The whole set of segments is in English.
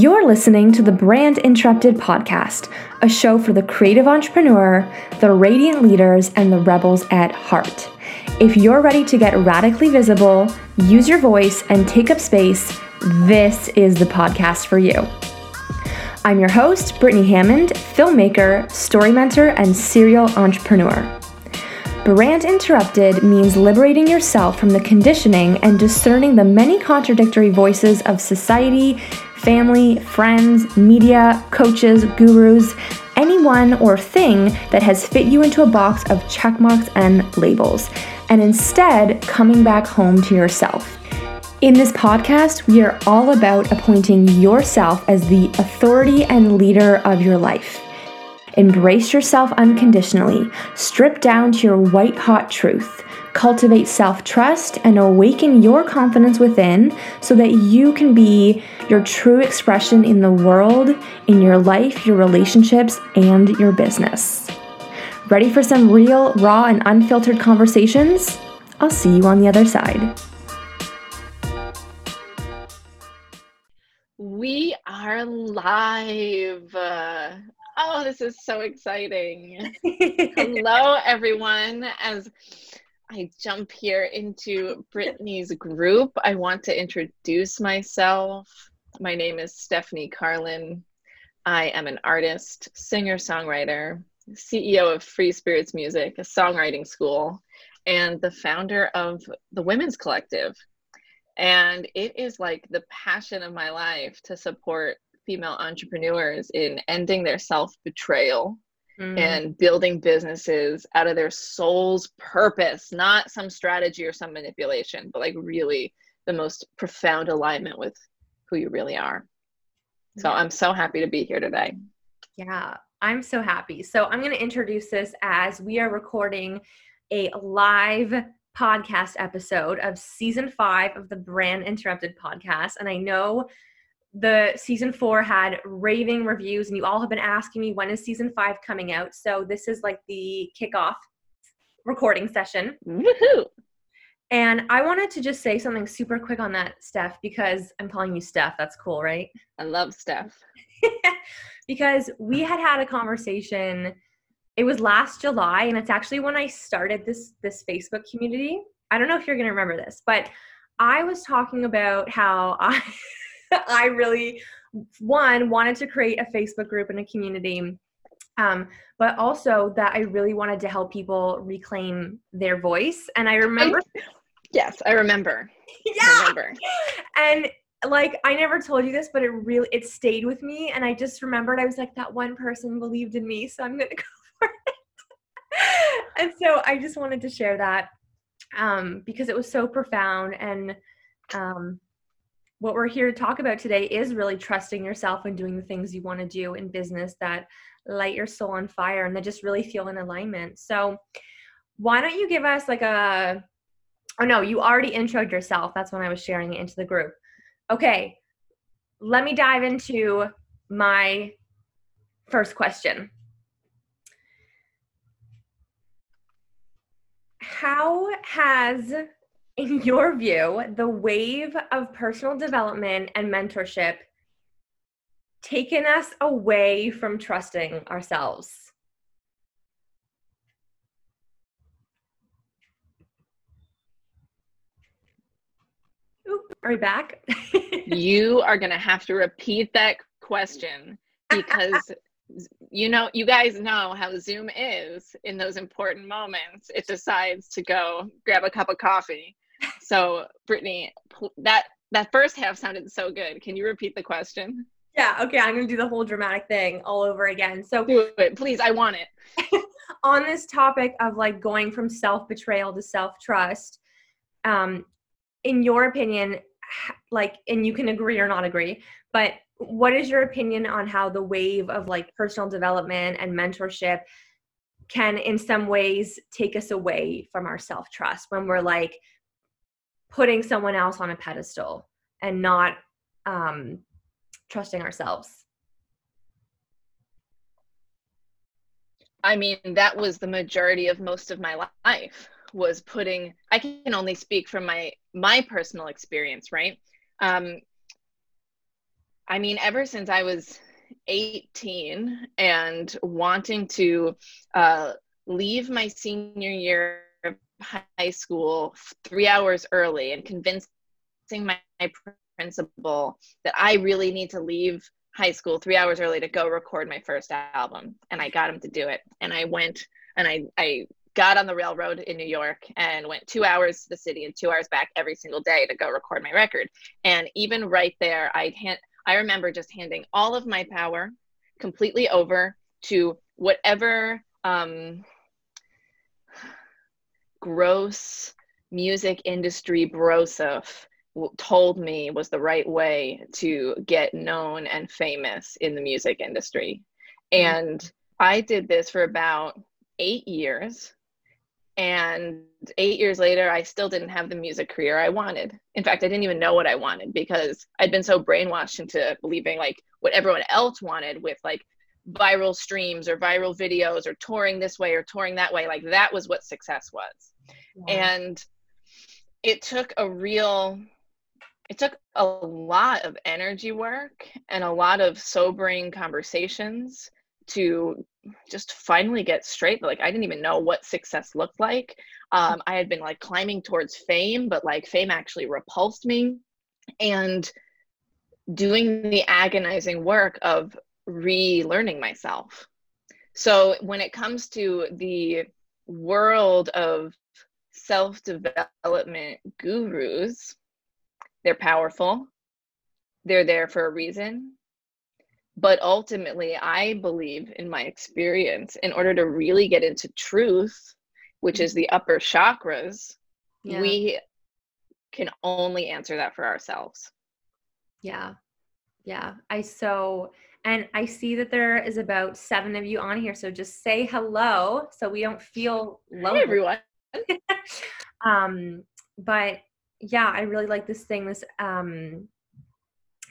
You're listening to the Brand Interrupted podcast, a show for the creative entrepreneur, the radiant leaders, and the rebels at heart. If you're ready to get radically visible, use your voice, and take up space, this is the podcast for you. I'm your host, Brittany Hammond, filmmaker, story mentor, and serial entrepreneur. Brand Interrupted means liberating yourself from the conditioning and discerning the many contradictory voices of society, family, friends, media, coaches, gurus, anyone or thing that has fit you into a box of checkmarks and labels, and instead coming back home to yourself. In this podcast, we are all about appointing yourself as the authority and leader of your life. Embrace yourself unconditionally, strip down to your white hot truth, cultivate self trust, and awaken your confidence within so that you can be your true expression in the world, in your life, your relationships, and your business. Ready for some real, raw, and unfiltered conversations? I'll see you on the other side. We are live. Oh, this is so exciting. Hello, everyone. As I jump here into Brittany's group, I want to introduce myself. My name is Stephanie Carlin. I am an artist, singer songwriter, CEO of Free Spirits Music, a songwriting school, and the founder of the Women's Collective. And it is like the passion of my life to support female entrepreneurs in ending their self betrayal mm. and building businesses out of their soul's purpose, not some strategy or some manipulation, but like really the most profound alignment with who you really are. So I'm so happy to be here today. Yeah, I'm so happy. So I'm going to introduce this as we are recording a live podcast episode of season five of the Brand Interrupted podcast. And I know the season four had raving reviews, and you all have been asking me when is season five coming out. So this is like the kickoff recording session. Woohoo! And I wanted to just say something super quick on that, Steph, because I'm calling you Steph. That's cool, right? I love Steph. because we had had a conversation. It was last July, and it's actually when I started this this Facebook community. I don't know if you're gonna remember this, but I was talking about how I I really one wanted to create a Facebook group and a community um, but also that I really wanted to help people reclaim their voice. And I remember Yes, I remember. Yeah. I remember. And like I never told you this, but it really it stayed with me and I just remembered I was like that one person believed in me, so I'm going to go for it. and so I just wanted to share that um because it was so profound and um what we're here to talk about today is really trusting yourself and doing the things you want to do in business that light your soul on fire and that just really feel in alignment. So, why don't you give us like a Oh no, you already introed yourself. That's when I was sharing it into the group. Okay, let me dive into my first question. How has, in your view, the wave of personal development and mentorship taken us away from trusting ourselves? Are we back? you are going to have to repeat that question because you know, you guys know how Zoom is in those important moments. It decides to go grab a cup of coffee. So, Brittany, that that first half sounded so good. Can you repeat the question? Yeah, okay, I'm going to do the whole dramatic thing all over again. So, do it, please. I want it. on this topic of like going from self-betrayal to self-trust, um, in your opinion, like and you can agree or not agree but what is your opinion on how the wave of like personal development and mentorship can in some ways take us away from our self-trust when we're like putting someone else on a pedestal and not um, trusting ourselves. I mean that was the majority of most of my life was putting i can only speak from my my personal experience right? Um I mean, ever since I was 18 and wanting to uh, leave my senior year high school three hours early and convincing my, my principal that I really need to leave high school three hours early to go record my first album. And I got him to do it. And I went and I, I got on the railroad in New York and went two hours to the city and two hours back every single day to go record my record. And even right there, I hand, I remember just handing all of my power completely over to whatever um, gross music industry brosif told me was the right way to get known and famous in the music industry. Mm-hmm. And I did this for about eight years and eight years later, I still didn't have the music career I wanted. In fact, I didn't even know what I wanted because I'd been so brainwashed into believing like what everyone else wanted with like viral streams or viral videos or touring this way or touring that way. Like that was what success was. And it took a real, it took a lot of energy work and a lot of sobering conversations to just finally get straight like i didn't even know what success looked like um, i had been like climbing towards fame but like fame actually repulsed me and doing the agonizing work of relearning myself. So when it comes to the world of self-development gurus they're powerful. They're there for a reason. But ultimately i believe in my experience in order to really get into truth which is the upper chakras yeah. we can only answer that for ourselves. Yeah yeah i so and i see that there is about seven of you on here so just say hello so we don't feel lonely. Hi, everyone. Um but yeah i really like this thing this um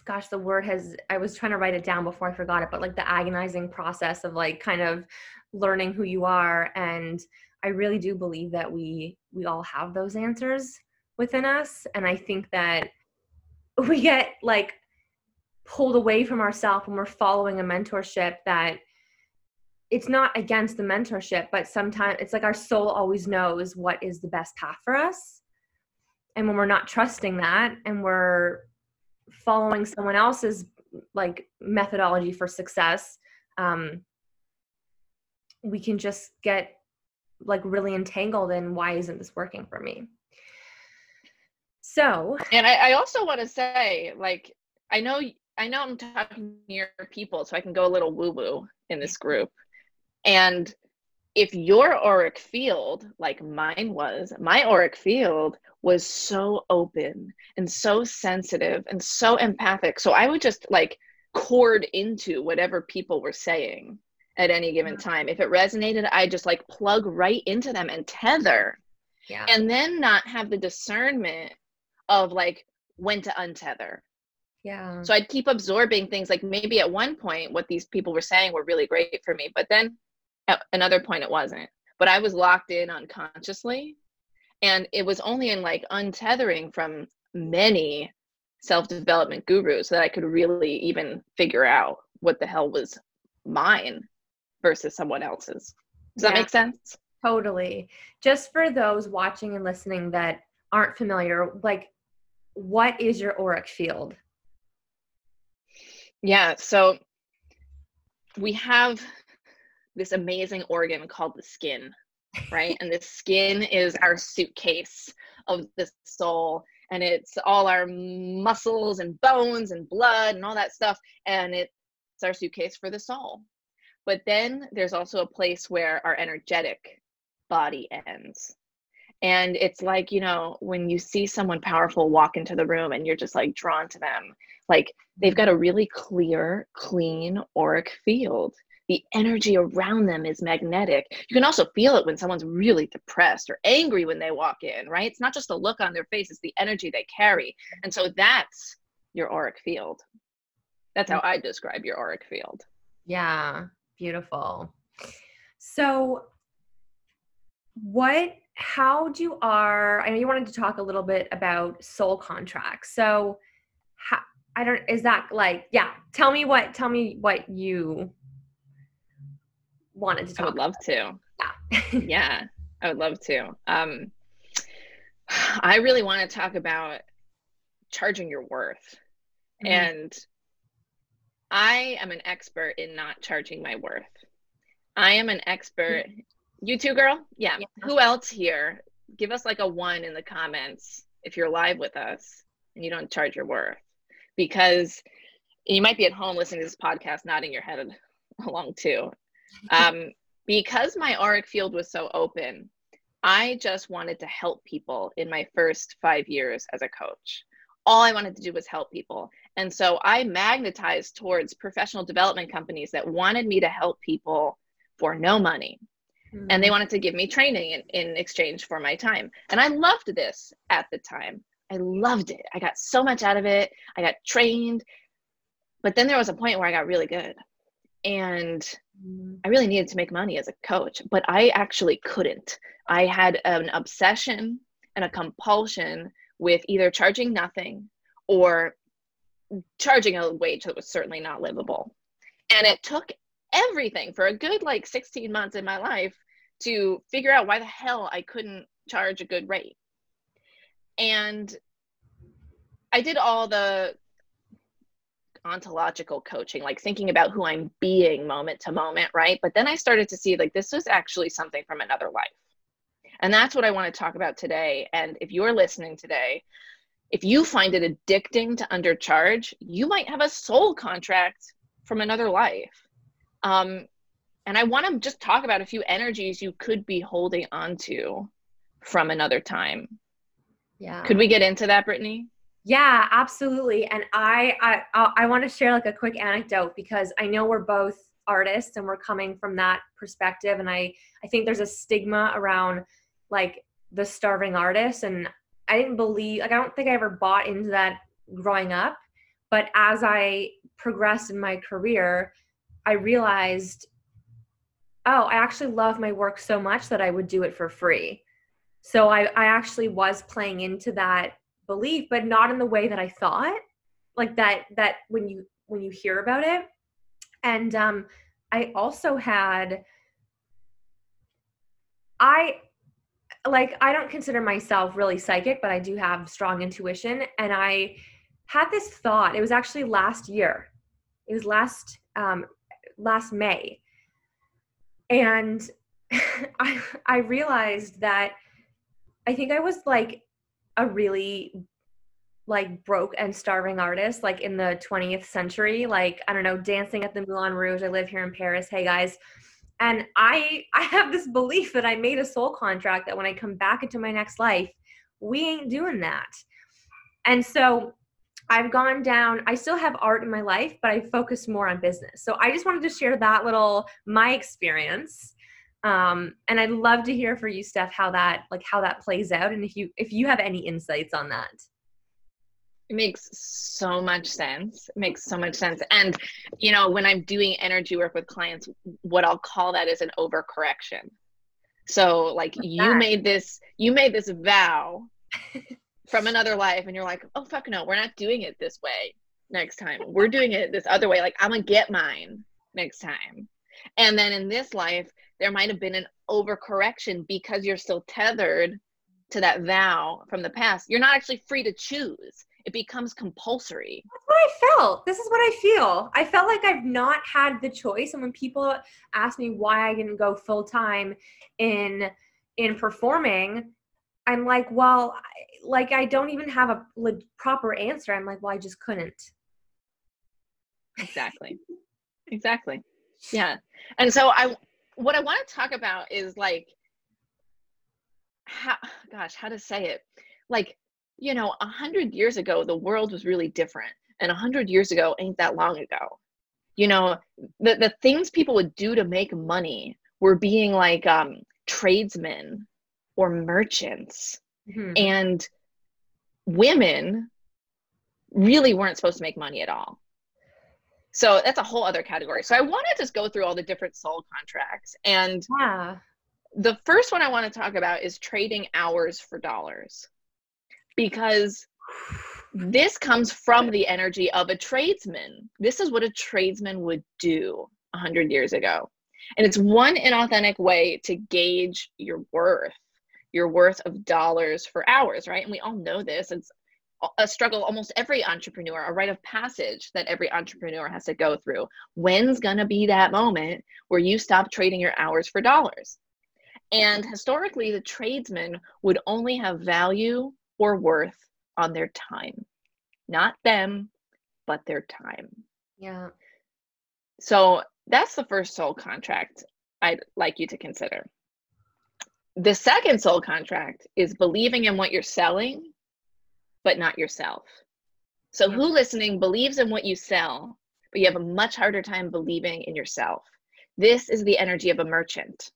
gosh the word has i was trying to write it down before i forgot it but like the agonizing process of like kind of learning who you are and i really do believe that we we all have those answers within us and i think that we get like pulled away from ourselves when we're following a mentorship that it's not against the mentorship but sometimes it's like our soul always knows what is the best path for us. And when we're not trusting that and we're following someone else's like methodology for success um, we can just get like really entangled in why isn't this working for me? So and i, I also want to say like i know i know i'm talking to your people so i can go a little woo woo in this group and if your auric field, like mine was, my auric field was so open and so sensitive and so empathic. So I would just like cord into whatever people were saying at any given mm-hmm. time. If it resonated, I just like plug right into them and tether. Yeah. And then not have the discernment of like when to untether. Yeah. So I'd keep absorbing things like maybe at one point what these people were saying were really great for me, but then at another point it wasn't. But i was locked in unconsciously and it was only in like untethering from many self-development gurus that i could really even figure out what the hell was mine versus someone else's. Does yeah, that make sense? Totally. Just for those watching and listening that aren't familiar like what is your auric field yeah so we have this amazing organ called the skin, right? and the skin is our suitcase of the soul. And it's all our muscles and bones and blood and all that stuff. And it's our suitcase for the soul. But then there's also a place where our energetic body ends. And it's like, you know, when you see someone powerful walk into the room and you're just like drawn to them, like they've got a really clear, clean auric field the energy around them is magnetic. You can also feel it when someone's really depressed or angry when they walk in, right? It's not just the look on their face, it's the energy they carry. And so that's your auric field. That's how I describe your auric field. Yeah, beautiful. So, what, how do our, I know you wanted to talk a little bit about soul contracts. So, how, I don't is that like yeah, tell me what tell me what you wanted to talk I would love about. to. Yeah. yeah, I would love to. Um I really want to talk about charging your worth. Mm-hmm. And I am an expert in not charging my worth. I am an expert. You too, girl? Yeah. yeah. Who else here? Give us like a one in the comments if you're live with us and you don't charge your worth. Because you might be at home listening to this podcast, nodding your head along too. Um, because my auric field was so open, I just wanted to help people in my first five years as a coach. All I wanted to do was help people. And so I magnetized towards professional development companies that wanted me to help people for no money. Mm-hmm. And they mm. wanted to give me training in, in exchange for my time. And I loved this at the time. I loved it. I got so much out of it. I got trained. But then there was a point where I got really good. And mm-hmm. I really needed to make money as a coach, but I actually couldn't. I had an obsession and a compulsion with either charging nothing or charging a wage that was certainly not livable. And it took everything for a good like 16 months in my life to figure out why the hell I couldn't charge a good rate. And I did all the ontological coaching, like thinking about who I'm being moment to moment, right? But then I started to see like this was actually something from another life. And that's what I want to talk about today. And if you're listening today if you find it addicting to undercharge, you might have a soul contract from another life. Um, and I want to just talk about a few energies you could be holding onto from another time. Yeah. Could we get into that, Brittany? Yeah, absolutely. And I I I want to share like a quick anecdote because I know we're both artists and we're coming from that perspective and I I think there's a stigma around like the starving artist and I didn't believe like I don't think I ever bought into that growing up. But as I progressed in my career, I realized, oh, I actually love my work so much that I would do it for free. So I, I actually was playing into that belief, but not in the way that I thought. Like that that when you when you hear about it. And um I also had I like I don't consider myself really psychic, but I do have strong intuition. And I had this thought. It was actually last year. It was last um, last May, and I I realized that I think I was like a really like broke and starving artist like in the 20th century like i don't know dancing at the moulin rouge. I live here in paris. Hey guys. And i i have this belief that i made a soul contract that when i come back into my next life we ain't doing that. And so i've gone down i still have art in my life but i focus more on business. So i just wanted to share that little my experience um, and i'd love to hear for you steph how that like how that plays out and if you if you have any insights on that it makes so much sense. It makes so much sense. And, you know, when I'm doing energy work with clients, what I'll call that is an overcorrection. So, like, you made this, you made this vow from another life, and you're like, oh, fuck no, we're not doing it this way next time. We're doing it this other way. Like, I'm going to get mine next time. And then in this life, there might have been an overcorrection because you're still tethered to that vow from the past. You're not actually free to choose it becomes compulsory. That's what I felt. This is what I feel. I felt like I've not had the choice. And when people ask me why I didn't go full time in in performing, I'm like, well, like I don't even have a proper answer. I'm like, well, I just couldn't. Exactly. exactly. Yeah. And so I what I want to talk about is like how gosh, how to say it? Like you know, a hundred years ago, the world was really different. And a hundred years ago ain't that long ago. You know, the, the things people would do to make money were being like um, tradesmen or merchants. Mm-hmm. And women really weren't supposed to make money at all. So that's a whole other category. So I want to just go through all the different soul contracts. And yeah. the first one I want to talk about is trading hours for dollars because this comes from the energy of a tradesman. This is what a tradesman would do 100 years ago. And it's one inauthentic way to gauge your worth, your worth of dollars for hours, right? And we all know this. It's a struggle almost every entrepreneur, a rite of passage that every entrepreneur has to go through. When's going to be that moment where you stop trading your hours for dollars? And historically, the tradesman would only have value or worth on their time, not them, but their time. Yeah. So that's the first soul contract I'd like you to consider. The second soul contract is believing in what you're selling, but not yourself. So, who listening believes in what you sell, but you have a much harder time believing in yourself? This is the energy of a merchant.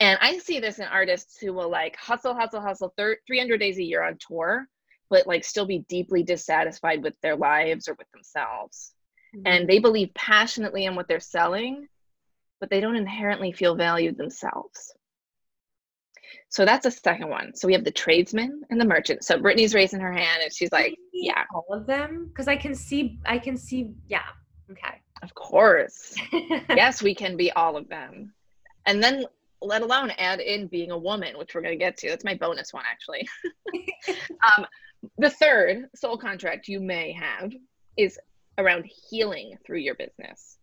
And I see this in artists who will like hustle, hustle, hustle 300 days a year on tour, but like still be deeply dissatisfied with their lives or with themselves. Mm-hmm. And they believe passionately in what they're selling, but they don't inherently feel valued themselves. So that's a second one. So we have the tradesman and the merchant. So Brittany's raising her hand and she's like, yeah. All of them? Because I can see, I can see, yeah. Okay. Of course. yes, we can be all of them. And then let alone add in being a woman, which we're going to get to. That's my bonus one, actually. um, the third soul contract you may have is around healing through your business.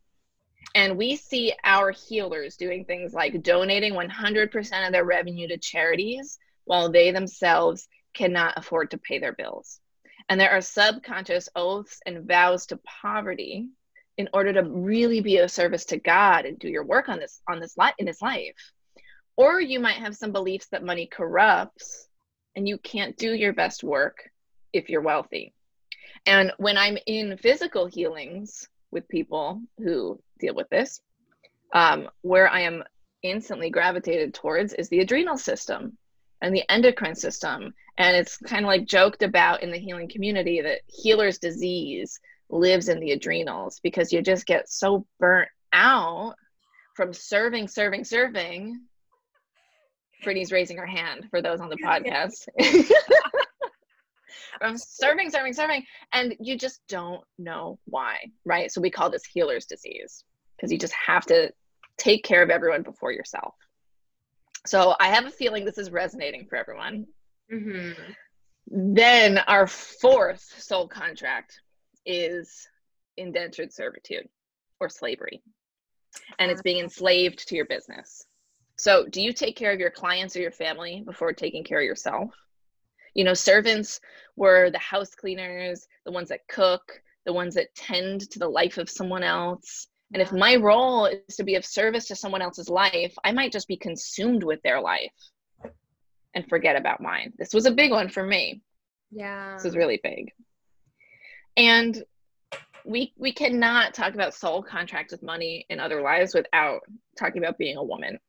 And we see our healers doing things like donating 100% of their revenue to charities while they themselves cannot afford to pay their bills. And there are subconscious oaths and vows to poverty in order to really be of service to God and do your work on this on this life in this life. Or you might have some beliefs that money corrupts and you can't do your best work if you're wealthy. And when I'm in physical healings with people who deal with this, um, where I am instantly gravitated towards is the adrenal system and the endocrine system. And it's kind of like joked about in the healing community that healer's disease lives in the adrenals because you just get so burnt out from serving, serving, serving. Brittany's raising her hand for those on the podcast. from serving, serving, serving, and you just don't know why, right? So we call this healer's disease because you just have to take care of everyone before yourself. So I have a feeling this is resonating for everyone. Mm-hmm. Then our fourth soul contract is indentured servitude or slavery, and it's being enslaved to your business. So, do you take care of your clients or your family before taking care of yourself? You know, servants were the house cleaners, the ones that cook, the ones that tend to the life of someone else. And if my role is to be of service to someone else's life, I might just be consumed with their life and forget about mine. This was a big one for me. Yeah. This was really big. And we we cannot talk about soul contracts with money in other lives without talking about being a woman.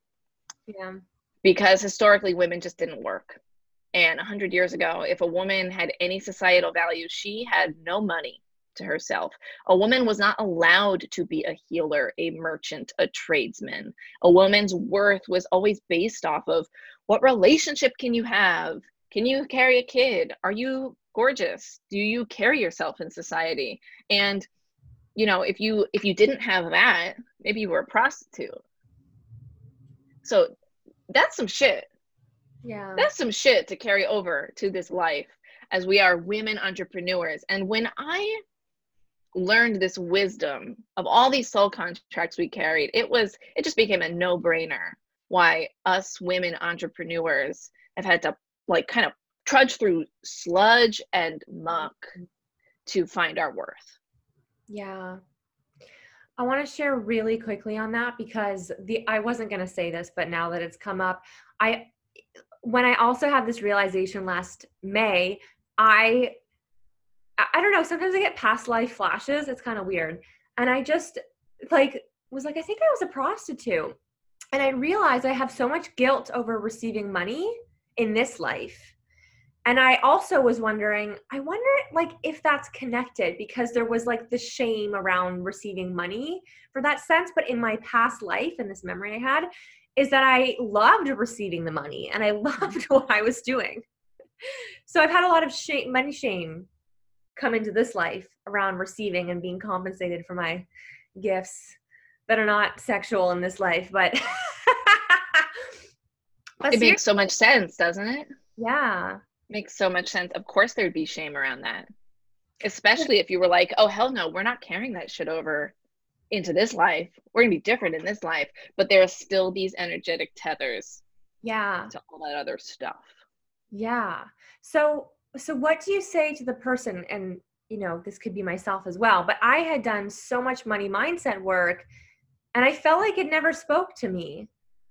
Yeah. Because historically women just didn't work. And 100 years ago, if a woman had any societal value, she had no money to herself. A woman was not allowed to be a healer, a merchant, a tradesman. A woman's worth was always based off of what relationship can you have? Can you carry a kid? Are you gorgeous? Do you carry yourself in society? And you know, if you if you didn't have that, maybe you were a prostitute. So that's some shit yeah. That's some shit to carry over to this life as we are women entrepreneurs. And when I learned this wisdom of all these soul contracts we carried, it was, it just became a no brainer why us women entrepreneurs have had to like kind of trudge through sludge and muck to find our worth. Yeah. I want to share really quickly on that because the I wasn't going to say this but now that it's come up I when I also had this realization last May, I I don't know, sometimes I get past life flashes. It's kind of weird. And I just like was like I think I was a prostitute. And I realized I have so much guilt over receiving money in this life. And I also was wondering, I wonder like if that's connected because there was like the shame around receiving money for that sense, but in my past life and this memory I had, is that I loved receiving the money and I loved what I was doing. So I've had a lot of shame, money shame come into this life around receiving and being compensated for my gifts that are not sexual in this life, but, but it makes so much sense, doesn't it? Yeah. Makes so much sense. Of course there'd be shame around that. Especially if you were like, "Oh hell no, we're not carrying that shit over into this life. We're going to be different in this life." But there are still these energetic tethers. Yeah. To all that other stuff. Yeah. So so what do you say to the person and you know, this could be myself as well, but I had done so much money mindset work and I felt like it never spoke to me.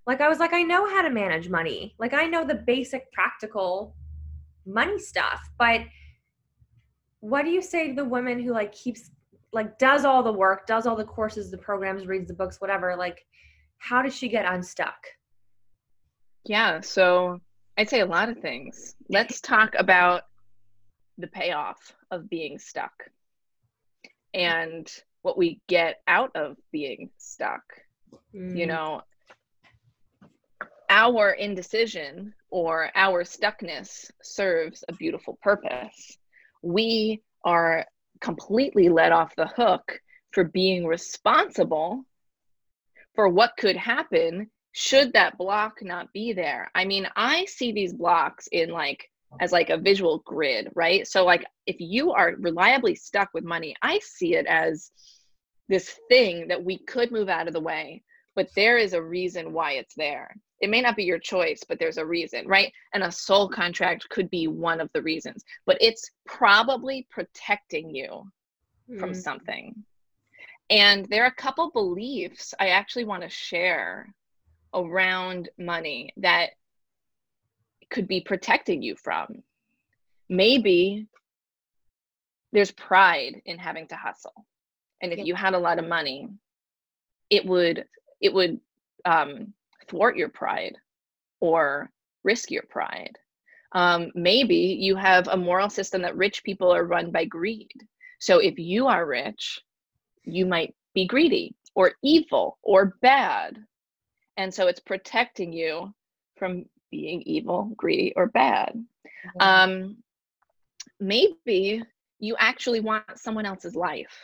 Like I was like, I know how to manage money. Like I know the basic practical money stuff. But what do you say to the woman who like keeps like does all the work, does all the courses, the programs, reads the books, whatever? Like, how does she get unstuck? Yeah, so I'd say a lot of things. Let's talk about the payoff of being stuck and what we get out of being stuck. Mm. You know, our indecision or our stuckness serves a beautiful purpose. We are completely let off the hook for being responsible for what could happen should that block not be there. I mean, I see these blocks in like as like a visual grid, right? So like if you are reliably stuck with money, I see it as this thing that we could move out of the way, but there is a reason why it's there. It may not be your choice, but there's a reason, right? And a soul contract could be one of the reasons, but it's probably protecting you mm. from something. And there are a couple beliefs I actually want to share around money that could be protecting you from. Maybe there's pride in having to hustle. And if yep. you had a lot of money, it would it would um, thwart your pride or risk your pride. Um, maybe you have a moral system that rich people are run by greed. So if you are rich, you might be greedy or evil or bad. And so it's protecting you from being evil, greedy, or bad. Mm-hmm. Um, maybe you actually want someone else's life.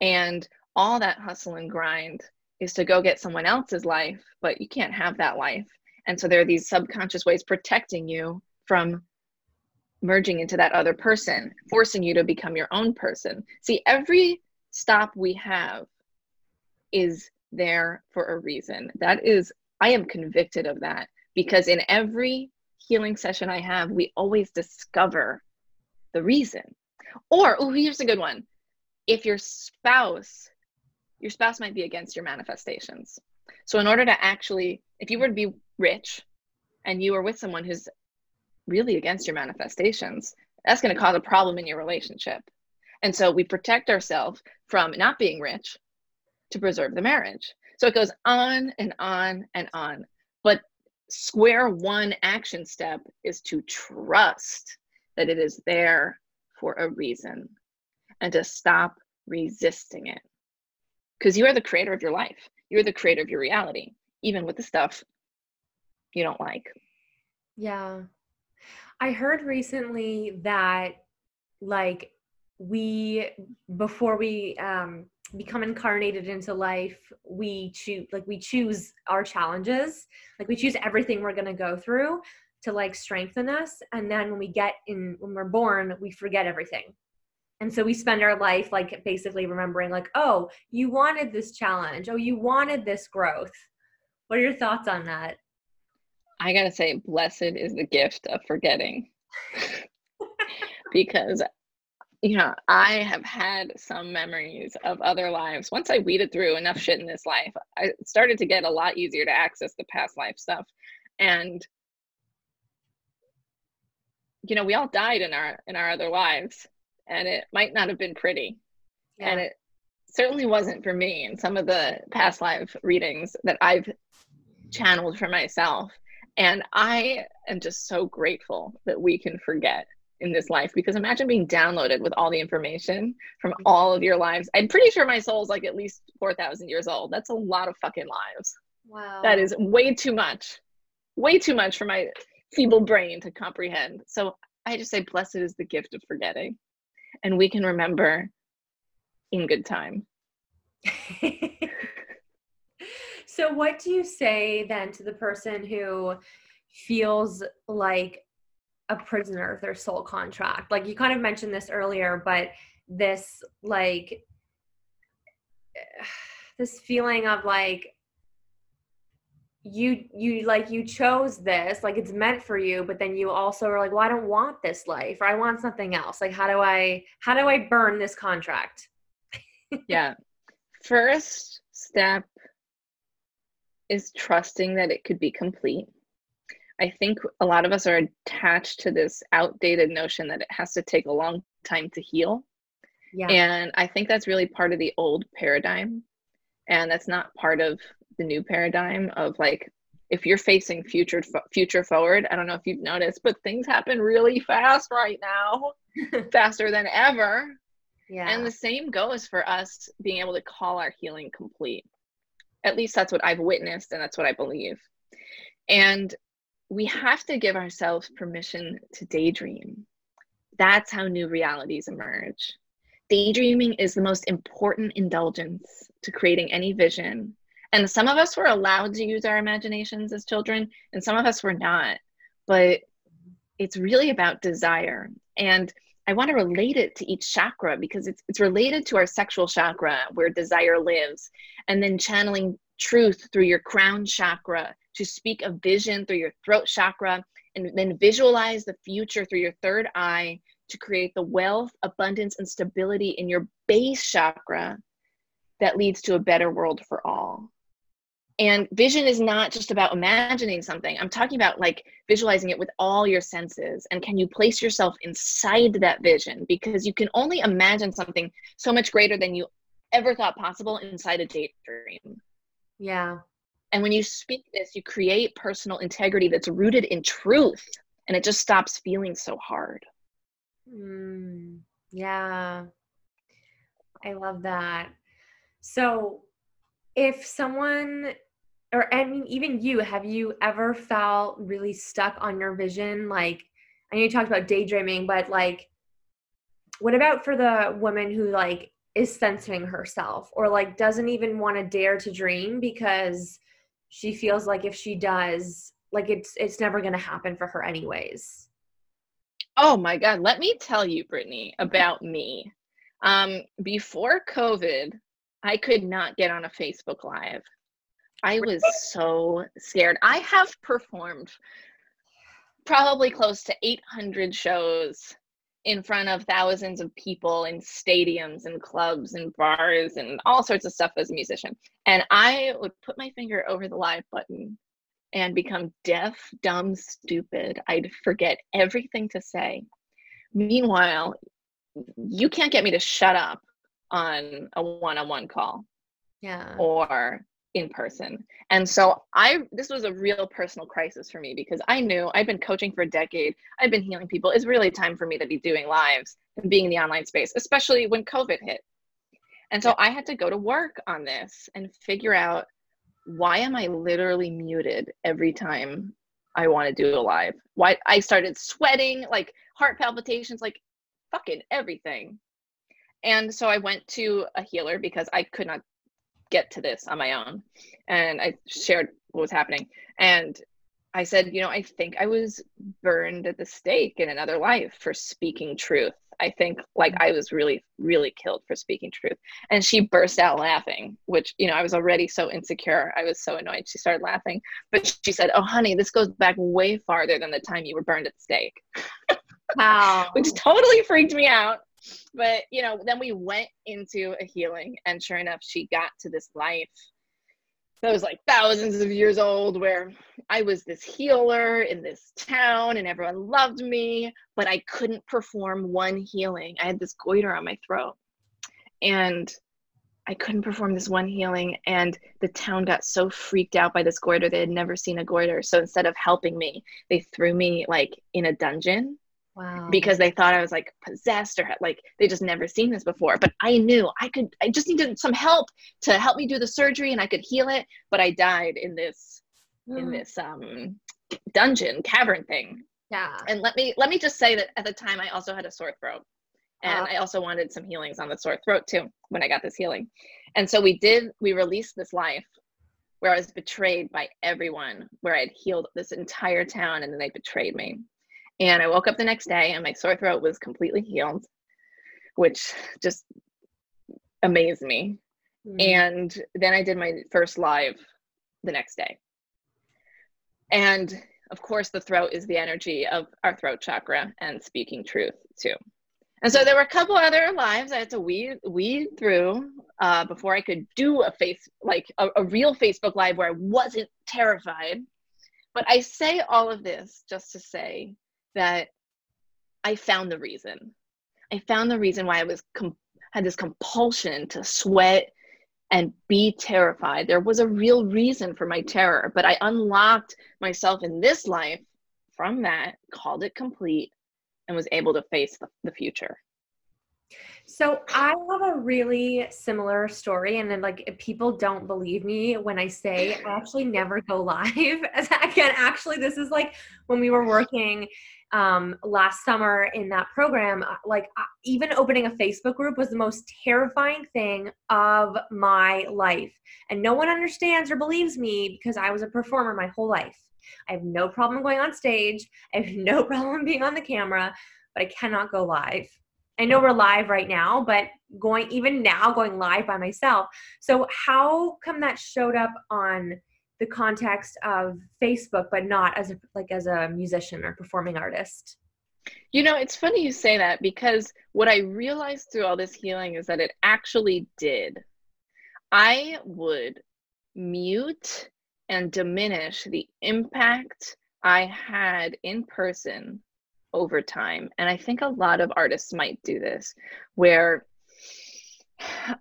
And all that hustle and grind is to go get someone else's life, but you can't have that life. And so there are these subconscious ways protecting you from merging into that other person, forcing you to become your own person. See, every stop we have is there for a reason. That is, I am convicted of that because in every healing session I have, we always discover the reason. Or, oh, here's a good one. If your spouse, your spouse might be against your manifestations. So, in order to actually, if you were to be rich and you were with someone who's really against your manifestations, that's going to cause a problem in your relationship. And so we protect ourselves from not being rich to preserve the marriage. So it goes on and on and on. But square one action step is to trust that it is there for a reason and to stop resisting it. Because you are the creator of your life, you're the creator of your reality, even with the stuff you don't like. Yeah. I heard recently that, like, we, before we, um, become incarnated into life we choose like we choose our challenges like we choose everything we're going to go through to like strengthen us and then when we get in when we're born we forget everything and so we spend our life like basically remembering like oh you wanted this challenge. Oh you wanted this growth. What are your thoughts on that? I gotta say blessed is the gift of forgetting. Because you know, I have had some memories of other lives. Once I weeded through enough shit in this life, I started to get a lot easier to access the past life stuff. And you know, we all died in our in our other lives, and it might not have been pretty. Yeah. And it certainly wasn't for me in some of the past life readings that I've channeled for myself. And I am just so grateful that we can forget in this life because imagine being downloaded with all the information from mm-hmm. all of your lives. I'm pretty sure my soul's like at least 4,000 years old. That's a lot of fucking lives. Wow. That is way too much. Way too much for my feeble brain to comprehend. So I just say, blessed is the gift of forgetting. And we can remember in good time. so, what do you say then to the person who feels like a prisoner of their soul contract? Like you kind of mentioned this earlier, but this like this feeling of like you you like you chose this like it's meant for you but then you also are like well i don't want this life or i want something else. Like how do i how do i burn this contract? Yeah. First step is trusting that it could be complete. I think a lot of us are attached to this outdated notion that it has to take a long time to heal. Yeah. and i think that's really part of the old paradigm and that's not part of the new paradigm of like if you're facing future future forward i don't know if you've noticed but things happen really fast right now faster than ever. Yeah. And the same goes for us being able to call our healing complete. At least that's what i've witnessed and that's what i believe. And we have to give ourselves permission to daydream. That's how new realities emerge. Daydreaming is the most important indulgence to creating any vision and some of us were allowed to use our imaginations as children, and some of us were not. But it's really about desire. And I want to relate it to each chakra because it's, it's related to our sexual chakra where desire lives, and then channeling truth through your crown chakra to speak a vision through your throat chakra, and then visualize the future through your third eye to create the wealth, abundance, and stability in your base chakra that leads to a better world for all. And vision is not just about imagining something. I'm talking about like visualizing it with all your senses. And can you place yourself inside that vision? Because you can only imagine something so much greater than you ever thought possible inside a daydream. Yeah. And when you speak this, you create personal integrity that's rooted in truth and it just stops feeling so hard. Mm, yeah. I love that. So, if someone or I mean, even you, have you ever felt really stuck on your vision? Like, I know you talked about daydreaming, but like, what about for the woman who like is censoring herself or like doesn't even want to dare to dream because she feels like if she does, like it's it's never going to happen for her anyways. Oh my god, let me tell you, Brittany, about me. Um, before COVID, I could not get on a Facebook Live. I was so scared. I have performed probably close to 800 shows in front of thousands of people in stadiums and clubs and bars and all sorts of stuff as a musician. And I would put my finger over the live button and become deaf, dumb, stupid. I'd forget everything to say. Meanwhile, you can't get me to shut up on a one on one call. Yeah. Or in person. And so I this was a real personal crisis for me because I knew I've been coaching for a decade. I've been healing people. It's really time for me to be doing lives and being in the online space, especially when COVID hit. And so I had to go to work on this and figure out why am I literally muted every time I want to do a live? Why I started sweating, like heart palpitations, like fucking everything. And so I went to a healer because I could not get to this on my own. And I shared what was happening. And I said, you know, I think I was burned at the stake in another life for speaking truth. I think like I was really, really killed for speaking truth. And she burst out laughing, which, you know, I was already so insecure. I was so annoyed. She started laughing. But she said, Oh, honey, this goes back way farther than the time you were burned at the stake. Wow. which totally freaked me out but you know then we went into a healing and sure enough she got to this life that was like thousands of years old where i was this healer in this town and everyone loved me but i couldn't perform one healing. I had this goiter on my throat and i couldn't perform this one healing and the town got so freaked out by this goiter they had never seen a goiter. So instead of helping me they threw me like in a dungeon Wow. Because they thought I was like possessed or like they just never seen this before. But I knew I could, I just needed some help to help me do the surgery and I could heal it. But I died in this, mm. in this um, dungeon cavern thing. Yeah. And let me, let me just say that at the time I also had a sore throat. And I also wanted some healings on the sore throat too when I got this healing. And so we did, we released this life where I was betrayed by everyone, where I had healed this entire town and then they betrayed me. And I woke up the next day and my sore throat was completely healed, which just amazed me. Mm. And then I did my first live the next day. And of course, the throat is the energy of our throat chakra and speaking truth too. And so there were a couple other lives I had to weed weed through uh, before I could do a face like a, a real Facebook live where I wasn't terrified. But I say all of this just to say that I found the reason. I found the reason why I was com- had this compulsion to sweat and be terrified. There was a real reason for my terror, but I unlocked myself in this life from that, called it complete, and was able to face the, the future. So I have a really similar story, and then like people don't believe me when I say I actually never go live. Again, actually, this is like when we were working um, last summer in that program. Uh, like even opening a Facebook group was the most terrifying thing of my life, and no one understands or believes me because I was a performer my whole life. I have no problem going on stage. I have no problem being on the camera, but I cannot go live. I know we're live right now, but going even now going live by myself. So how come that showed up on the context of Facebook, but not as a, like as a musician or performing artist? You know, it's funny you say that because what I realized through all this healing is that it actually did. I would mute and diminish the impact I had in person over time. And I think a lot of artists might do this where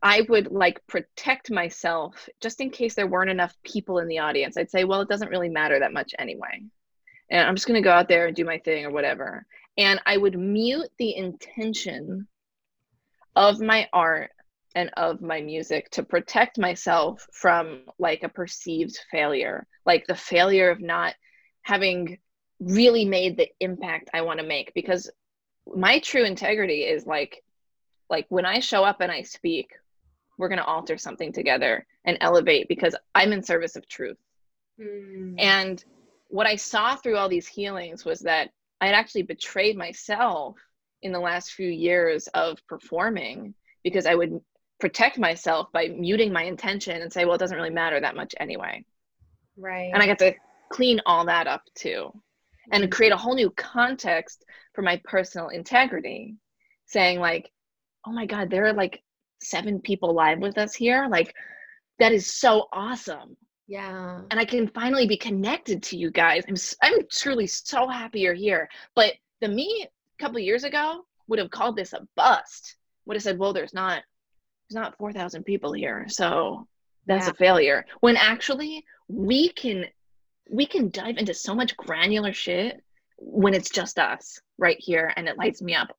I would like protect myself just in case there weren't enough people in the audience. I'd say, well, it doesn't really matter that much anyway. And I'm just going to go out there and do my thing or whatever. And I would mute the intention of my art and of my music to protect myself from like a perceived failure, like the failure of not having really made the impact I want to make because my true integrity is like like when I show up and I speak, we're going to alter something together and elevate because I'm in service of truth. Mm. And what I saw through all these healings was that I had actually betrayed myself in the last few years of performing because I would protect myself by muting my intention and say, well, it doesn't really matter that much anyway. Right. And I got to clean all that up too and create a whole new context for my personal integrity saying like oh my god there are like seven people live with us here. Like that is so awesome. Yeah. And i can finally be connected to you guys. I'm i'm truly so happy you're here. But the me a couple years ago would have called this a bust. Would have said well there's not there's not 4000 people here so that's yeah. a failure. When actually we can we can dive into so much granular shit when it's just us right here and it lights me up.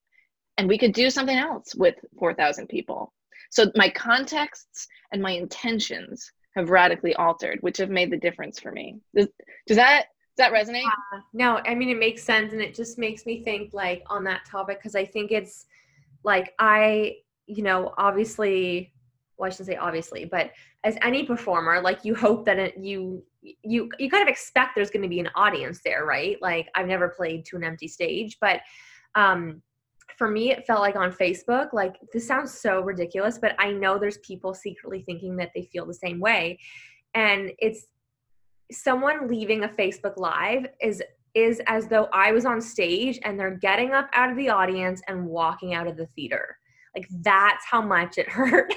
And we could do something else with 4,000 people. So my contexts and my intentions have radically altered, which have made the difference for me. Does, does that does that resonate? Uh, no, I mean it makes sense, and it just makes me think like on that topic because I think it's like I, you know, obviously well, I shouldn't say obviously, but as any performer, like you hope that it, you you you kind of expect there's going to be an audience there, right? Like I've never played to an empty stage, but um, for me, it felt like on Facebook, like this sounds so ridiculous, but I know there's people secretly thinking that they feel the same way, and it's someone leaving a Facebook Live is is as though I was on stage and they're getting up out of the audience and walking out of the theater. Like that's how much it hurt.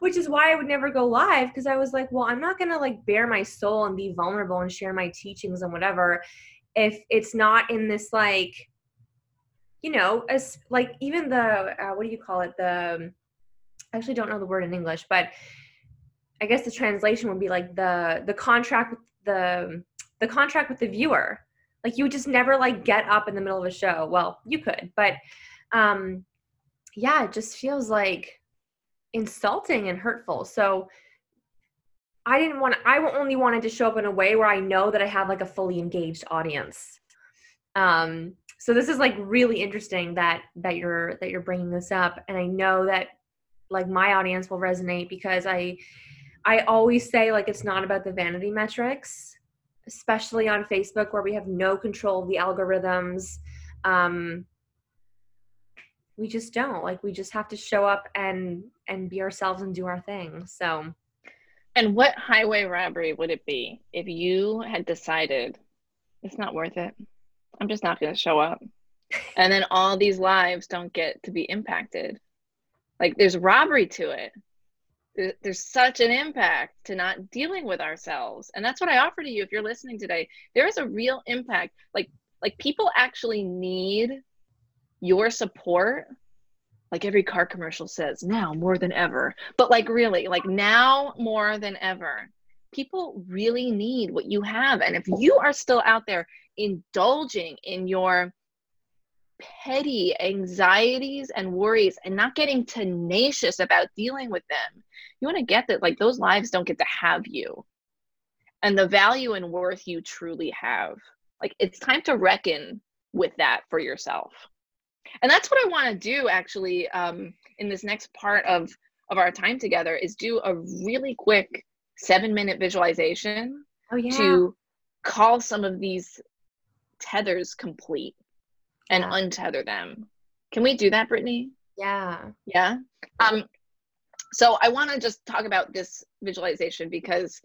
Which is why I would never go live because I was like, well, I'm not going to like bare my soul and be vulnerable and share my teachings and whatever if it's not in this like you know, as like even the uh, what do you call it? The I actually don't know the word in English, but I guess the translation would be like the the contract with the the contract with the viewer. Like you would just never like get up in the middle of a show. Well, you could, but um yeah, it just feels like insulting and hurtful. So I didn't want I only wanted to show up in a way where I know that I have like a fully engaged audience. Um so this is like really interesting that that you're that you're bringing this up and i know that like my audience will resonate because i i always say like it's not about the vanity metrics especially on facebook where we have no control of the algorithms um we just don't. Like we just have to show up and and be ourselves and do our thing. So and what highway robbery would it be if you had decided it's not worth it? I'm just not going to show up. And then all these lives don't get to be impacted. Like there's robbery to it. There's such an impact to not dealing with ourselves. And that's what i offer to you if you're listening today. There is a real impact. Like like people actually need your support like every car commercial says now more than ever. But like really like now more than ever. People really need what you have. And if you are still out there indulging in your petty anxieties and worries and not getting tenacious about dealing with them you want to get that like those lives don't get to have you. And the value and worth you truly have. Like it's time to reckon with that for yourself and that's what i want to do actually um, in this next part of of our time together is do a really quick seven minute visualization oh, yeah. to call some of these tethers complete and yeah. untether them can we do that brittany yeah yeah um so i want to just talk about this visualization because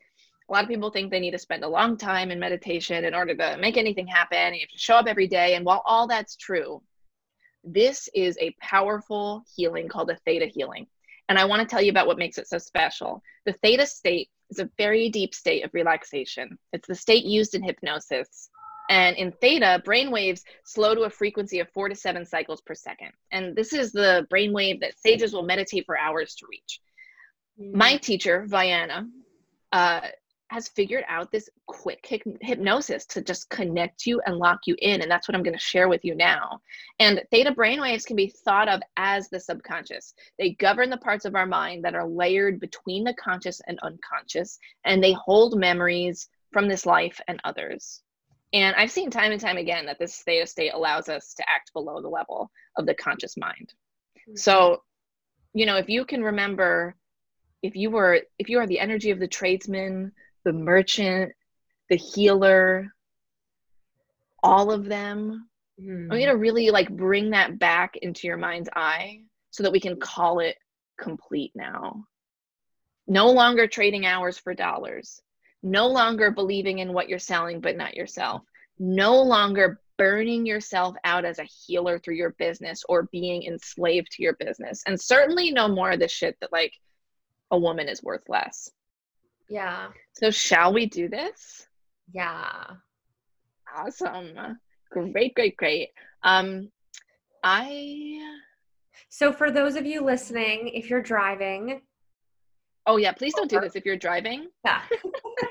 a lot of people think they need to spend a long time in meditation in order to make anything happen. You have to show up every day. And while all that's true, this is a powerful healing called a theta healing. And I want to tell you about what makes it so special. The theta state is a very deep state of relaxation. It's the state used in hypnosis. And in theta, brain waves slow to a frequency of four to seven cycles per second. And this is the brain wave that sages will meditate for hours to reach. My teacher, Vianna, uh, has figured out this quick hypnosis to just connect you and lock you in. And that's what I'm going to share with you now. And theta brainwaves can be thought of as the subconscious. They govern the parts of our mind that are layered between the conscious and unconscious, and they hold memories from this life and others. And I've seen time and time again that this theta state allows us to act below the level of the conscious mind. Mm-hmm. So, you know, if you can remember if you were if you are the energy of the tradesman the merchant, the healer, all of them. Mm. I'm gonna really like bring that back into your mind's eye so that we can call it complete now. No longer trading hours for dollars. No longer believing in what you're selling but not yourself. No longer burning yourself out as a healer through your business or being enslaved to your business. And certainly no more of the shit that like a woman is worth less. Yeah. So shall we do this? Yeah. Awesome. Great, great, great. Um I So for those of you listening, if you're driving, Oh yeah, please don't do this if you're driving. Yeah.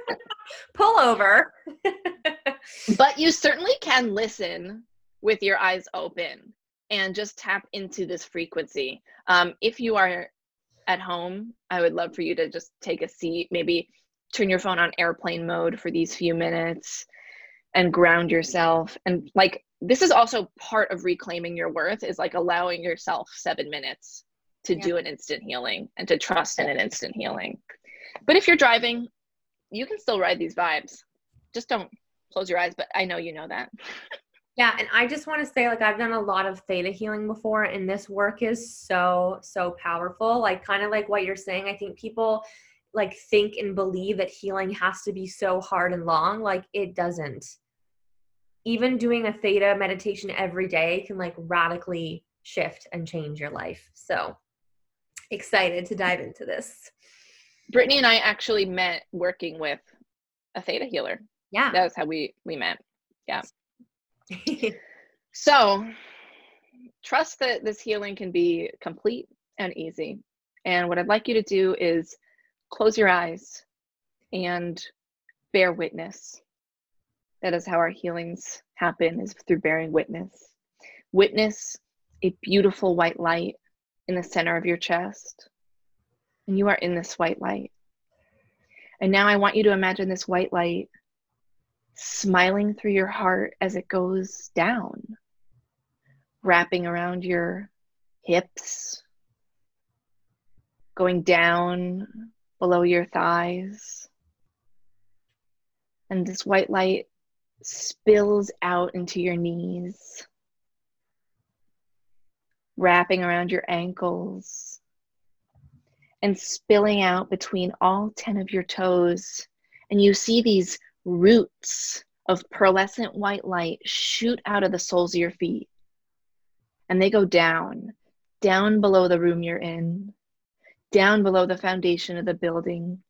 Pull over. but you certainly can listen with your eyes open and just tap into this frequency. Um, if you are at home, I would love for you to just take a seat, maybe turn your phone on airplane mode for these few minutes and ground yourself. And like, this is also part of reclaiming your worth is like allowing yourself seven minutes to yeah. do an instant healing and to trust in an instant healing. But if you're driving, you can still ride these vibes. Just don't close your eyes, but I know you know that. Yeah, and I just want to say, like, I've done a lot of theta healing before, and this work is so, so powerful. Like, kind of like what you're saying, I think people like think and believe that healing has to be so hard and long. Like, it doesn't. Even doing a theta meditation every day can like radically shift and change your life. So, excited to dive into this. Brittany and I actually met working with a theta healer. Yeah. That was how we we met. Yeah. so trust that this healing can be complete and easy. And what I'd like you to do is close your eyes and bear witness. That is how our healings happen is through bearing witness. Witness a beautiful white light in the center of your chest. And you are in this white light. And now I want you to imagine this white light smiling through your heart as it goes down wrapping around your hips, going down below your thighs. And this white light spills out into your knees, wrapping around your ankles, and spilling out between all 10 of your toes. And you see these roots of pearlescent white light shoot out of the soles of your feet. And they go down, down below the room you're in, down below the foundation of the building,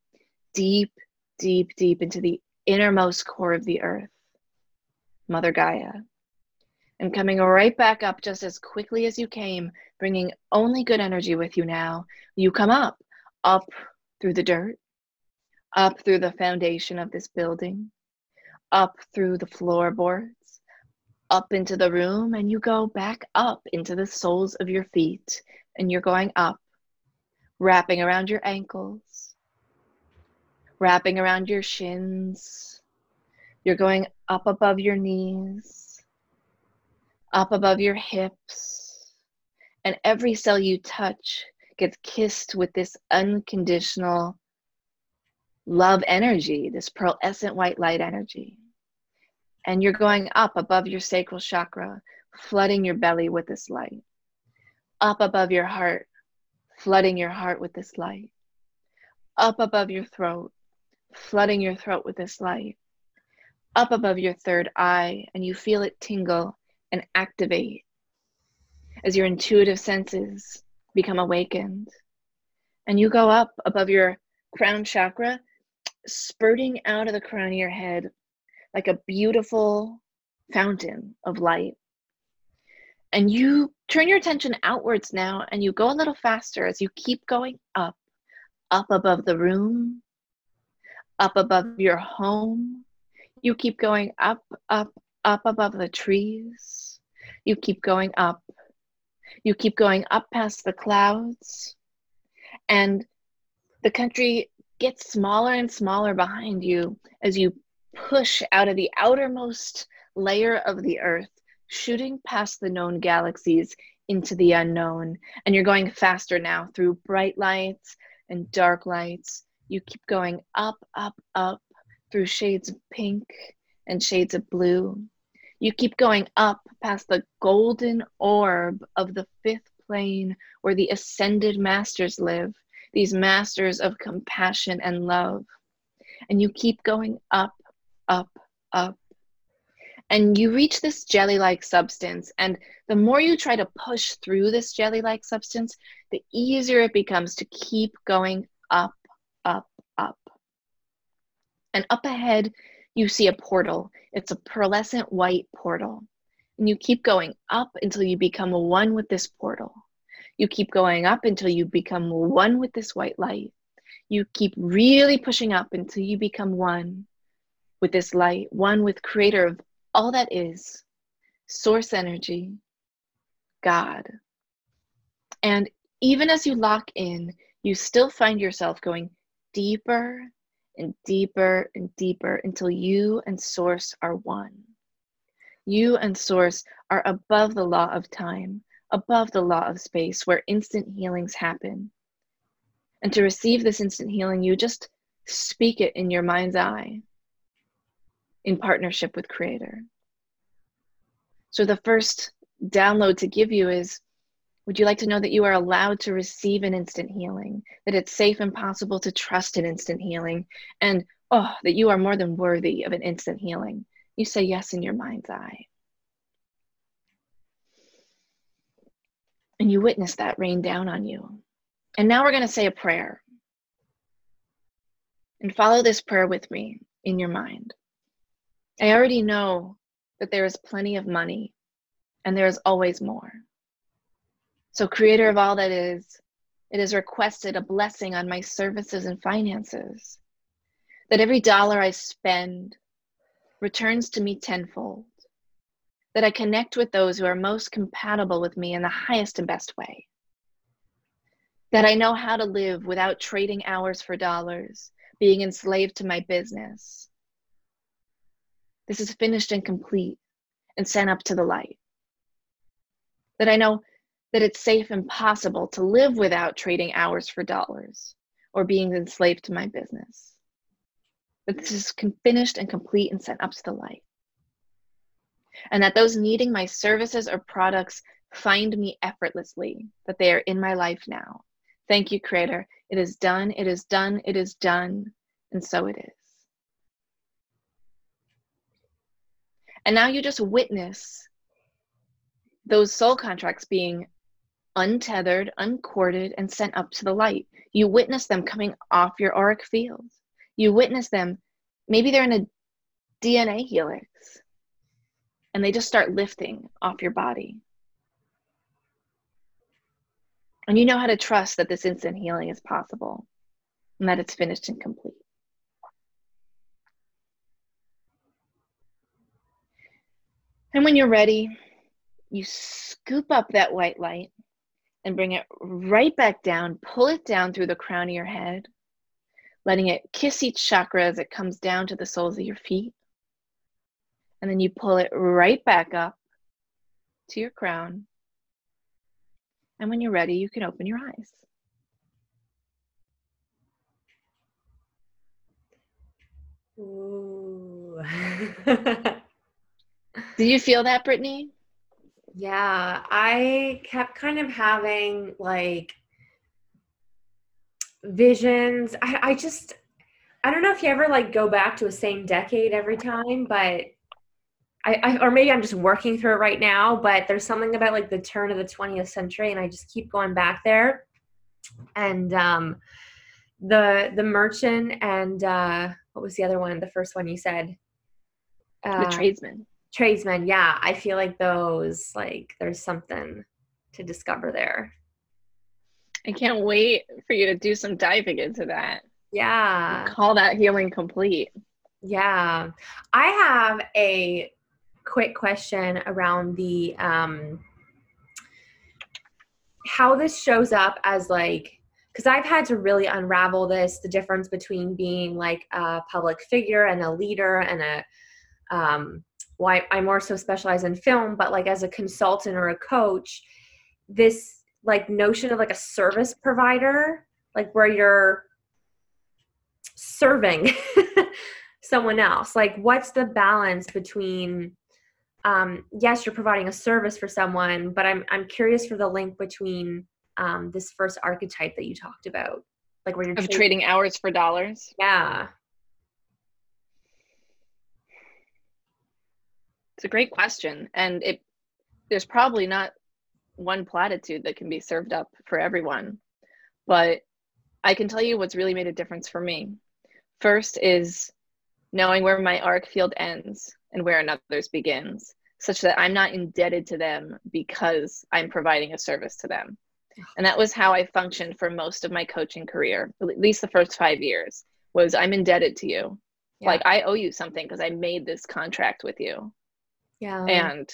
deep, deep, deep into the innermost core of the earth, Mother Gaia. And coming right back up just as quickly as you came, bringing only good energy with you now, you come up, up through the dirt, up through the foundation of this building, up through the floorboards, up into the room, and you go back up into the soles of your feet, and you're going up, wrapping around your ankles, wrapping around your shins. You're going up above your knees, up above your hips, and every cell you touch gets kissed with this unconditional love energy, this pearlescent white light energy. And you're going up above your sacral chakra, flooding your belly with this light. Up above your heart, flooding your heart with this light. Up above your throat, flooding your throat with this light. Up above your third eye, and you feel it tingle and activate as your intuitive senses become awakened. And you go up above your crown chakra spurting out of the crown of your head like a beautiful fountain of light. And you turn your attention outwards now and you go a little faster as you keep going up, up above the room, up above your home. You keep going up, up, up above the trees. You keep going up. You keep going up past the clouds. And the country gets smaller and smaller behind you as you push out of the outermost layer of the earth, shooting past the known galaxies into the unknown. And you're going faster now through bright lights and dark lights. You keep going up, up, up through shades of pink and shades of blue. You keep going up past the golden orb of the fifth plane where the ascended masters live these masters of compassion and love. And you keep going up, up, up. And you reach this jelly like substance. And the more you try to push through this jelly like substance, the easier it becomes to keep going up, up, up. And up ahead, you see a portal. It's a pearlescent white portal. And you keep going up until you become one with this portal. You keep going up until you become one with this white light. You keep really pushing up until you become one with this light, one with creator of all that is, source energy, God. And even as you lock in, you still find yourself going deeper and deeper and deeper until you and source are one. You and source are above the law of time, above the law of space where instant healings happen. And to receive this instant healing, you just speak it in your mind's eye in partnership with Creator. So, the first download to give you is Would you like to know that you are allowed to receive an instant healing, that it's safe and possible to trust an instant healing, and oh, that you are more than worthy of an instant healing? You say yes in your mind's eye. And you witness that rain down on you. And now we're going to say a prayer. And follow this prayer with me in your mind. I already know that there is plenty of money and there is always more. So, Creator of all that is, it is requested a blessing on my services and finances, that every dollar I spend returns to me tenfold that I connect with those who are most compatible with me in the highest and best way. That I know how to live without trading hours for dollars, being enslaved to my business. This is finished and complete and sent up to the light. that I know that it's safe and possible to live without trading hours for dollars or being enslaved to my business. That this is finished and complete and sent up to the light. And that those needing my services or products find me effortlessly, that they are in my life now. Thank you, Creator. It is done, it is done, it is done, and so it is. And now you just witness those soul contracts being untethered, uncorded, and sent up to the light. You witness them coming off your auric field. You witness them, maybe they're in a DNA helix, and they just start lifting off your body. And you know how to trust that this instant healing is possible and that it's finished and complete. And when you're ready, you scoop up that white light and bring it right back down, pull it down through the crown of your head, letting it kiss each chakra as it comes down to the soles of your feet. And then you pull it right back up to your crown. And when you're ready, you can open your eyes. Ooh. Did you feel that, Brittany? Yeah, I kept kind of having like visions. I, I just, I don't know if you ever like go back to a same decade every time, but I, I, or maybe I'm just working through it right now, but there's something about like the turn of the 20th century, and I just keep going back there. And um, the the merchant and uh, what was the other one? The first one you said. Uh, the tradesman tradesmen yeah i feel like those like there's something to discover there. I can't wait for you to do some diving into that. Yeah. Call that healing complete. Yeah. I have a quick question around the um how this shows up as like because I've had to really unravel this the difference between being like a public figure and a leader and a um, well, I, I more so specialize in film, but like as a consultant or a coach, this like notion of like a service provider, like where you're serving someone else. Like, what's the balance between? Um, yes, you're providing a service for someone, but I'm I'm curious for the link between um, this first archetype that you talked about, like where you're of trading, trading hours for dollars. Yeah. It's a great question. And it there's probably not one platitude that can be served up for everyone. But I can tell you what's really made a difference for me. First is knowing where my auric field ends and where another's begins, such that I'm not indebted to them because I'm providing a service to them. And that was how I functioned for most of my coaching career, at least the first five years, was I'm indebted to you. Yeah. Like I owe you something because I made this contract with you. Yeah. And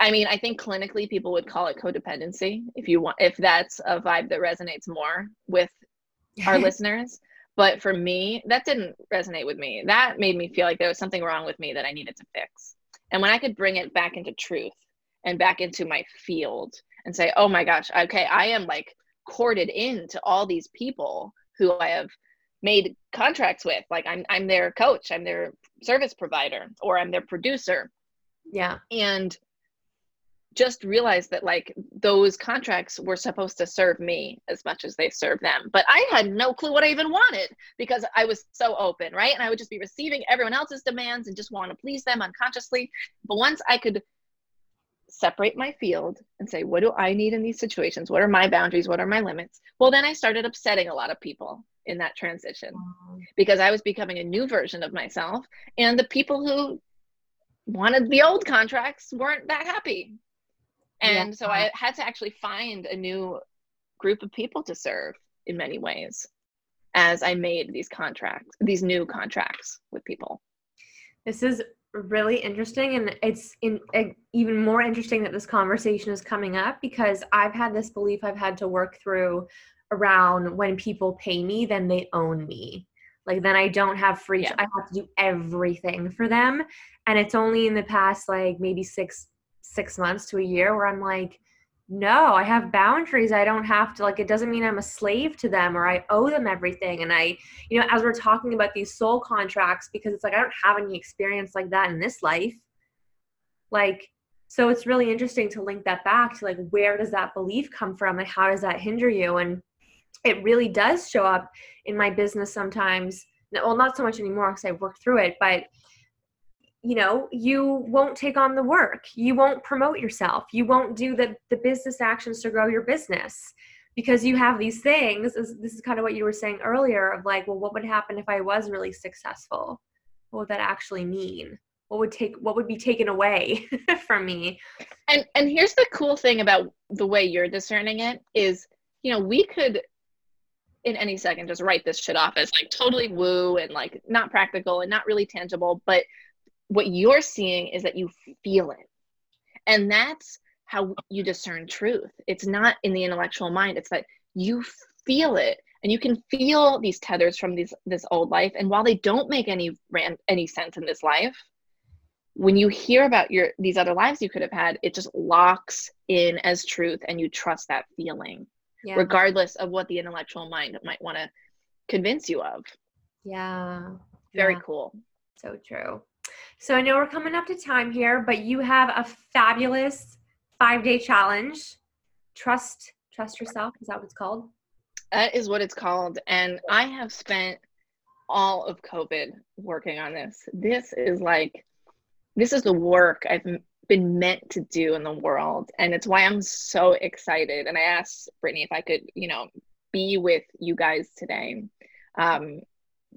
I mean, I think clinically people would call it codependency if you want if that's a vibe that resonates more with our listeners. But for me, that didn't resonate with me. That made me feel like there was something wrong with me that I needed to fix. And when I could bring it back into truth and back into my field and say, oh my gosh, okay, I am like corded into all these people who I have made contracts with like i'm i'm their coach i'm their service provider or i'm their producer. Yeah. And just realized that like those contracts were supposed to serve me as much as they serve them. But i had no clue what i even wanted because i was so open right? And i would just be receiving everyone else's demands and just want to please them unconsciously. But once i could separate my field and say what do i need in these situations? What are my boundaries? What are my limits? Well then i started upsetting a lot of people in that transition um, because I was becoming a new version of myself. And the people who wanted the old contracts weren't that happy. And yeah. so I had to actually find a new group of people to serve in many ways as I made these contracts, these new contracts with people. This is really interesting and it's in, even more interesting that this conversation is coming up because I've had this belief I've had to work through around when people pay me, then they own me. Like then I don't have free. Yeah. I have to do everything for them, and it's only in the past like maybe six six months to a year where I'm like, no, I have boundaries. I don't have to like it doesn't mean I'm a slave to them or I owe them everything. And I, you know, as we're talking about these soul contracts, because it's like I don't have any experience like that in this life. Like, so it's really interesting to link that back to like where does that belief come from and how does that hinder you? And it really does show up in my business sometimes. Well, not so much anymore because I've worked through it, but you know you won't take on the work. You won't promote yourself. You won't do the the business actions to grow your business because you have these things. This is kind of what you were saying earlier of like well what would happen if i was really successful? What would that actually mean? What would take what would be taken away from me? And and here's the cool thing about the way you're discerning it is you know we could in any second just write this shit off as like totally woo and like not practical and not really tangible. But what you're seeing is that you feel it. And that's how you discern truth. It's not in the intellectual mind, it's that you feel it. And you can feel these tethers from these this old life. And while they don't make any ran, any sense in this life when you hear about your these other lives you could have had it just locks in as truth and you trust that feeling yeah. regardless of what the intellectual mind might want to convince you of yeah very yeah. cool so true so I know we're coming up to time here, but you have a fabulous five day challenge. Trust, trust yourself. Is that what it's called? That is what it's called. And I have spent all of COVID working on this. This is like, this is the work I've been meant to do in the world. And it's why I'm so excited. And I asked Brittany if I could, you know, be with you guys today. Um,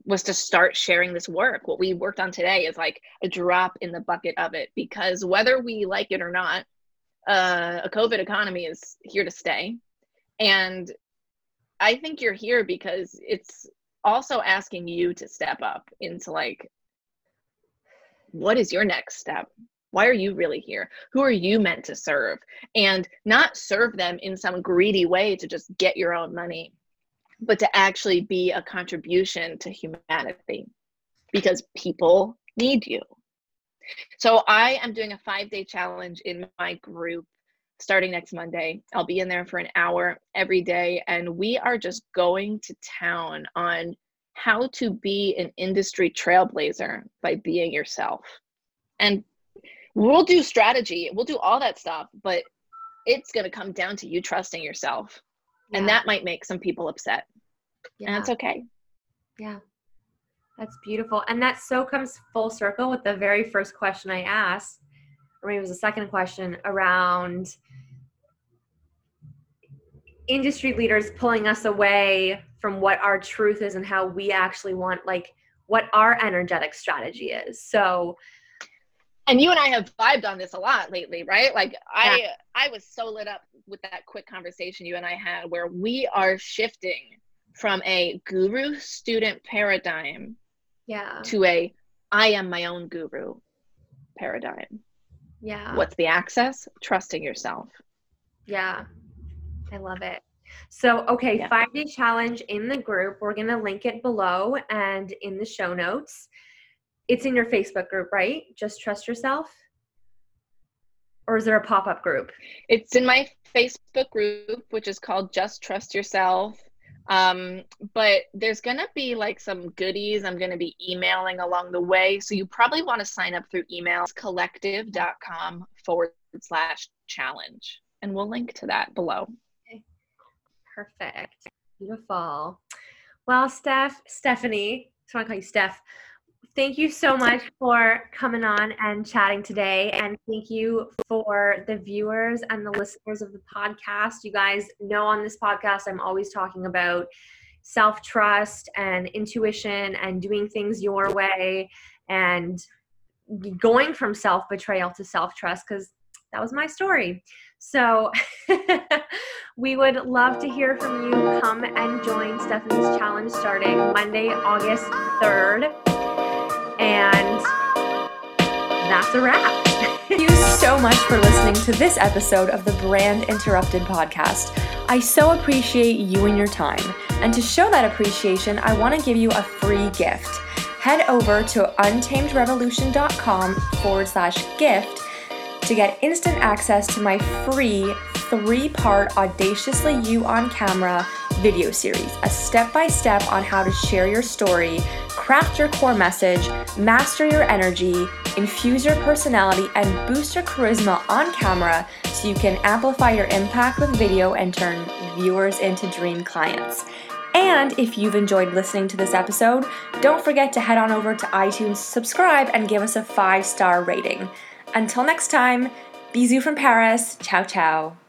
was to start sharing this work. What we worked on today is like a drop in the bucket of it because whether we like it or not, uh, a COVID economy is here to stay. And I think you're here because it's also asking you to step up into like, what is your next step? Why are you really here? Who are you meant to serve? And not serve them in some greedy way to just get your own money, but to actually be a contribution to humanity because people need you. So I am doing a five day challenge in my group starting next Monday. I'll be in there for an hour every day, and we are just going to town on how to be an industry trailblazer by being yourself. And we'll do strategy, we'll do all that stuff, but it's going to come down to you trusting yourself. Yeah. and that might make some people upset. Yeah. and that's okay. Yeah. That's beautiful. And that so comes full circle with the very first question i asked or maybe it was the second question around industry leaders pulling us away from what our truth is and how we actually want like what our energetic strategy is. So and you and I have vibed on this a lot lately, right? Like I yeah. I was so lit up with that quick conversation you and I had where we are shifting from a guru student paradigm yeah to a I am my own guru paradigm. Yeah. What's the access? Trusting yourself. Yeah. I love it. So, okay, yeah. five day challenge in the group. We're going to link it below and in the show notes. It's in your Facebook group, right? Just trust yourself? Or is there a pop up group? It's in my Facebook group, which is called Just Trust Yourself. Um, but there's going to be like some goodies I'm going to be emailing along the way. So you probably want to sign up through emails collective.com forward slash challenge. And we'll link to that below. Okay. Perfect. Beautiful. Well, Steph, Stephanie, I just want to call you Steph. Thank you so much for coming on and chatting today. And thank you for the viewers and the listeners of the podcast. You guys know on this podcast, I'm always talking about self trust and intuition and doing things your way and going from self betrayal to self trust because that was my story. So we would love to hear from you. Come and join Stephanie's challenge starting Monday, August 3rd. And that's a wrap. Thank you so much for listening to this episode of the Brand Interrupted podcast. I so appreciate you and your time. And to show that appreciation, I want to give you a free gift. Head over to untamedrevolution.com forward slash gift to get instant access to my free three part Audaciously You on Camera video series, a step by step on how to share your story, craft your core message, master your energy, infuse your personality, and boost your charisma on camera so you can amplify your impact with video and turn viewers into dream clients. And if you've enjoyed listening to this episode, don't forget to head on over to iTunes, subscribe, and give us a five star rating. Until next time, bisous from Paris. Ciao, ciao.